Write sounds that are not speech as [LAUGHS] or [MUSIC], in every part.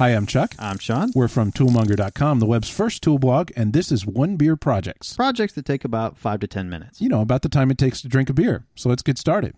Hi, I'm Chuck. I'm Sean. We're from Toolmonger.com, the web's first tool blog, and this is One Beer Projects. Projects that take about five to ten minutes. You know, about the time it takes to drink a beer. So let's get started.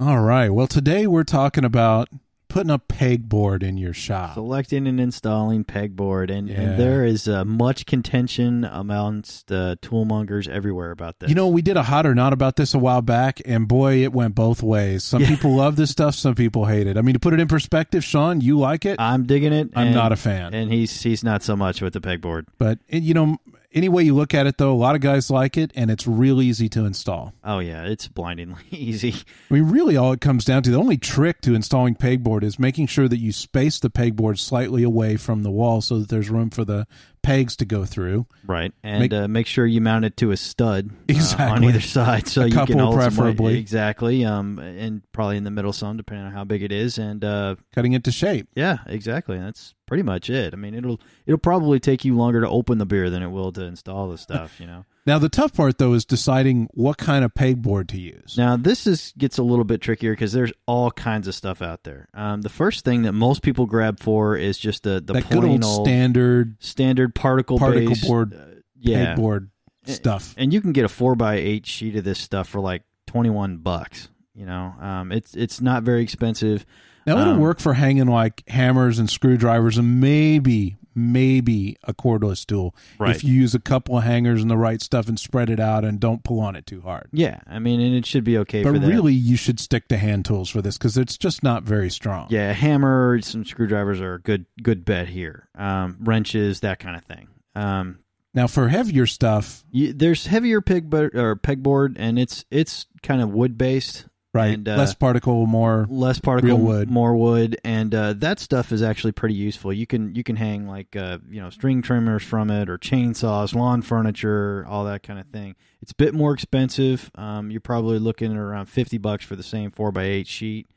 All right. Well, today we're talking about putting a pegboard in your shop. Selecting and installing pegboard, and, Yeah. and there is uh, much contention amongst uh, toolmongers everywhere about this. You know, we did a hot or not about this a while back, and boy, it went both ways. Some Yeah. people love this stuff, some people hate it. I mean, to put it in perspective, Sean, you like it, I'm digging it. I'm and- not a fan. and he's he's not so much with the pegboard. but you know, any way you look at it, though, a lot of guys like it, and it's real easy to install. Oh yeah, it's blindingly [LAUGHS] easy. I mean, really, all it comes down to the only trick to installing pegboard is making sure that you space the pegboard slightly away from the wall so that there's room for the pegs to go through. Right, and Make- uh, make sure you mount it to a stud uh, on either side, so A you couple can hold some weight. preferably. exactly. Um, and probably in the middle some, depending on how big it is, and uh, Cutting it to shape. yeah, exactly. That's pretty much it. I mean, it'll it'll probably take you longer to open the beer than it will to install the stuff. You know. Now, the tough part, though, is deciding what kind of pegboard to use. Now this is gets a little bit trickier because there's all kinds of stuff out there. Um, the first thing that most people grab for is just the the that plain old old standard standard particle particle board uh, yeah, pegboard stuff. and you can get a four by eight sheet of this stuff for like twenty one bucks. You know, um, it's it's not very expensive. Now, it'll um, work for hanging like hammers and screwdrivers and maybe, maybe a cordless tool. Right. If you use a couple of hangers and the right stuff and spread it out and don't pull on it too hard. Yeah, I mean, and it should be okay But for that. really, you should stick to hand tools for this because it's just not very strong. yeah, a hammer, some screwdrivers are a good good bet here. Um, wrenches, that kind of thing. Um, Now, for heavier stuff, you, there's heavier peg or pegboard, and it's it's kind of wood based, right? And, uh, less particle, more. less particle, Real wood. more wood, and uh, that stuff is actually pretty useful. You can you can hang like uh, you know string trimmers from it, or chainsaws, lawn furniture, all that kind of thing. It's a bit more expensive. Um, you're probably looking at around fifty bucks for the same four by eight sheet,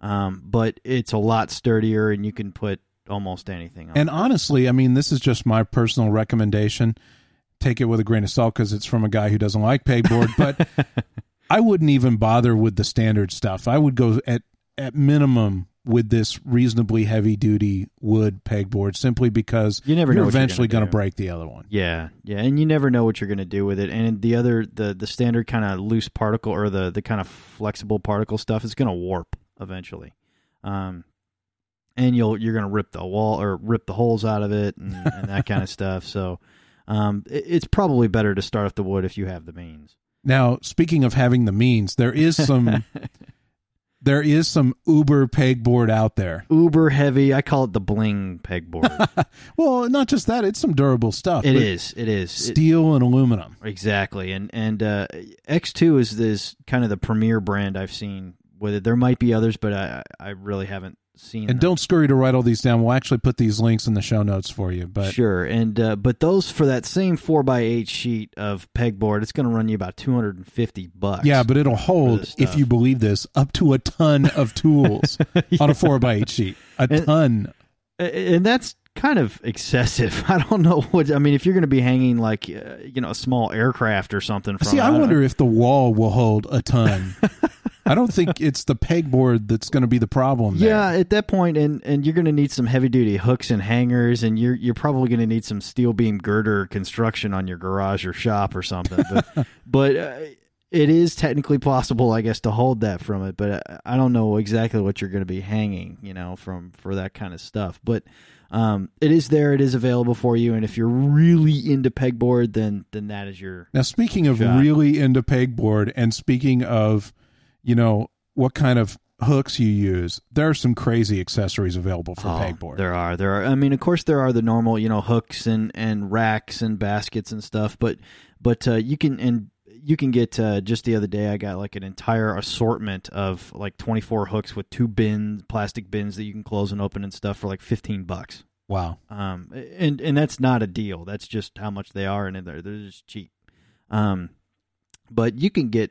um, but it's a lot sturdier, and you can put almost anything on. And it. honestly, I mean, this is just my personal recommendation. Take it with a grain of salt because it's from a guy who doesn't like pegboard. But [LAUGHS] I wouldn't even bother with the standard stuff. I would go at at minimum with this reasonably heavy duty wood pegboard simply because You never you're know you're eventually going to break the other one. Yeah, yeah, and you never know what you're going to do with it. And the other, the the standard kind of loose particle or the the kind of flexible particle stuff is going to warp eventually, um, and you'll you're going to rip the wall or rip the holes out of it and, and that kind of [LAUGHS] stuff. So, um, it, it's probably better to start with the wood if you have the means. Now, speaking of having the means, there is some [LAUGHS] there is some Uber pegboard out there. Uber heavy, I call it the bling pegboard. [LAUGHS] Well, not just that; it's some durable stuff. it is, it is It- steel and aluminum. Exactly, and and uh, X2 is this kind of the premier brand I've seen with it. There might be others, but I I really haven't seen. And them. don't scurry to write all these down. We'll actually put these links in the show notes for you. But sure, and uh, but those for that same four by eight sheet of pegboard, it's going to run you about two hundred and fifty bucks. yeah, but it'll hold, if you believe this, up to a ton of [LAUGHS] tools on a four by eight sheet. A And- ton. And that's kind of excessive. [LAUGHS] I don't know what I mean. If you're going to be hanging like uh, you know a small aircraft or something, from See, I don't- wonder if the wall will hold a ton. [LAUGHS] I don't think it's the pegboard that's going to be the problem. there. Yeah, at that point, and and you're going to need some heavy duty hooks and hangers, and you're you're probably going to need some steel beam girder construction on your garage or shop or something. But [LAUGHS] but uh, it is technically possible, I guess, to hold that from it. But I, I don't know exactly what you're going to be hanging, you know, from for that kind of stuff. But um, it is there, it is available for you, and if you're really into pegboard, then then that is your Now, speaking of Shot. really into pegboard, and speaking of, you know, what kind of hooks you use, there are some crazy accessories available for Oh, pegboard. There are, there are. I mean, of course, there are the normal, you know, hooks and and racks and baskets and stuff. But but uh, you can and you can get uh, just the other day I got like an entire assortment of like 24 hooks with two bins, plastic bins that you can close and open and stuff for like 15 bucks. Wow. Um, and and that's not a deal. That's just how much they are, and they're they're just cheap. Um, but you can get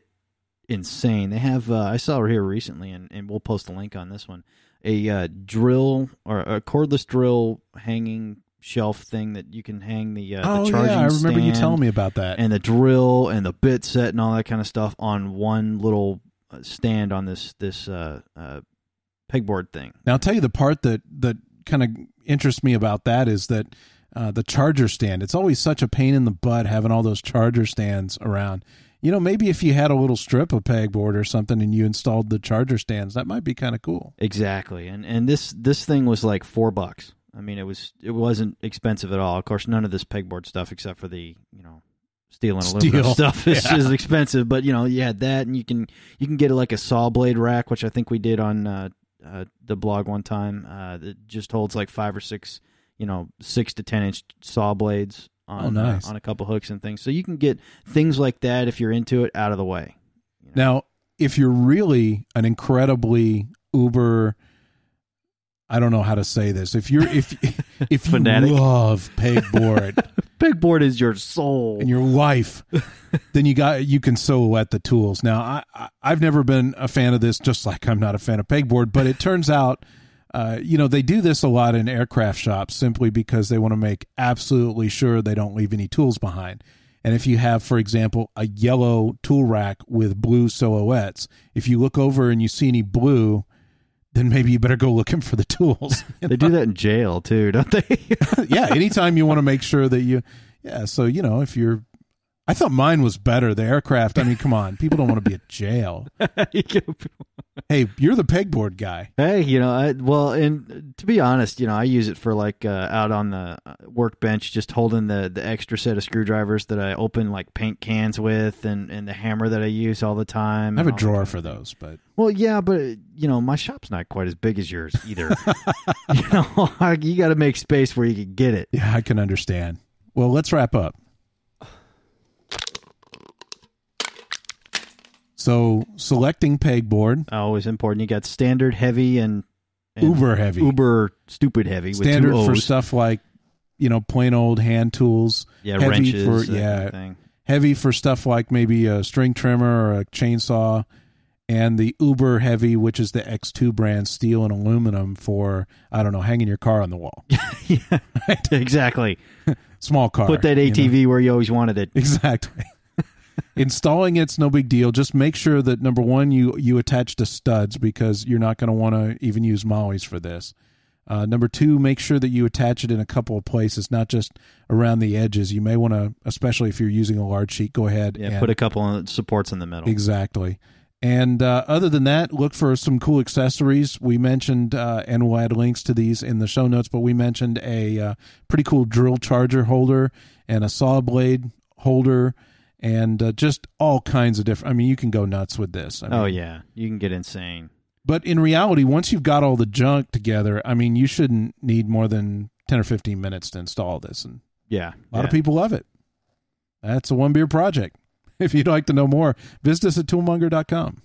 insane. They have uh, I saw here recently, and, and we'll post a link on this one. A uh, drill or a cordless drill hanging shelf thing that you can hang the uh, oh the charging yeah, I remember you telling me about that. and the drill and the bit set and all that kind of stuff on one little uh, stand on this this uh, uh, pegboard thing. Now I'll tell you the part that that kind of interests me about that is that uh, the charger stand. It's always such a pain in the butt having all those charger stands around. You know, maybe if you had a little strip of pegboard or something and you installed the charger stands, that might be kind of cool. Exactly, and and this this thing was like four bucks. I mean, it was it wasn't expensive at all. Of course, none of this pegboard stuff, except for the you know steel and aluminum Steel. [LAUGHS] stuff, is, Yeah. is expensive. But you know, you had that, and you can you can get like a saw blade rack, which I think we did on uh, uh, the blog one time. Uh, that just holds like five or six, you know, six to ten inch saw blades on Oh, nice. uh, on a couple hooks and things. So you can get things like that if you're into it out of the way. you know. Now, if you're really an incredibly uber I don't know how to say this. If you're if [LAUGHS] if you Fanatic. love pegboard [LAUGHS] pegboard is your soul. and your life, [LAUGHS] then you got you can silhouette the tools. Now, I, I I've never been a fan of this, just like I'm not a fan of pegboard. But it turns out, uh, you know, they do this a lot in aircraft shops simply because they want to make absolutely sure they don't leave any tools behind. And if you have, for example, a yellow tool rack with blue silhouettes, if you look over and you see any blue, then maybe you better go looking for the tools. [LAUGHS] they do that in jail too, don't they? [LAUGHS] yeah, anytime you want to make sure that you, yeah. So you know, if you're, I thought mine was better. The aircraft. I mean, come on, people don't want to be at jail. [LAUGHS] Hey, you're the pegboard guy. Hey, you know, I, well, and to be honest, you know, I use it for like uh, out on the uh, workbench, just holding the the extra set of screwdrivers that I open like paint cans with, and and the hammer that I use all the time. I have a drawer for those, but Well, yeah, but you know, my shop's not quite as big as yours either. [LAUGHS] [LAUGHS] you know, you got to make space where you can get it. yeah, I can understand. Well, let's wrap up. So, selecting pegboard, oh, Always important. You got standard, heavy, and, and uber heavy, uber stupid heavy. standard for stuff like, you know, plain old hand tools. yeah, heavy wrenches, for- that kind of yeah. thing. heavy for stuff like maybe a string trimmer or a chainsaw, and the uber heavy, which is the X2 brand steel and aluminum for I don't know, hanging your car on the wall, [LAUGHS] yeah, exactly. [LAUGHS] small car. Put that you know? ATV where you always wanted it. exactly. Installing it's no big deal. Just make sure that number one, you you attach to studs because you're not going to want to even use mollies for this. Uh, number two, make sure that you attach it in a couple of places, not just around the edges. You may want to, especially if you're using a large sheet, go ahead Yeah, and put a couple of supports in the middle. Exactly. And uh, other than that, look for some cool accessories. We mentioned, uh, and we'll add links to these in the show notes, but we mentioned a uh, pretty cool drill charger holder and a saw blade holder and uh, just all kinds of different. I mean, you can go nuts with this. I mean, Oh yeah, you can get insane. But in reality, once you've got all the junk together, I mean, you shouldn't need more than 10 or 15 minutes to install this. And Yeah, a lot of people love it. That's a one beer project. [LAUGHS] If you'd like to know more, visit us at toolmonger.com.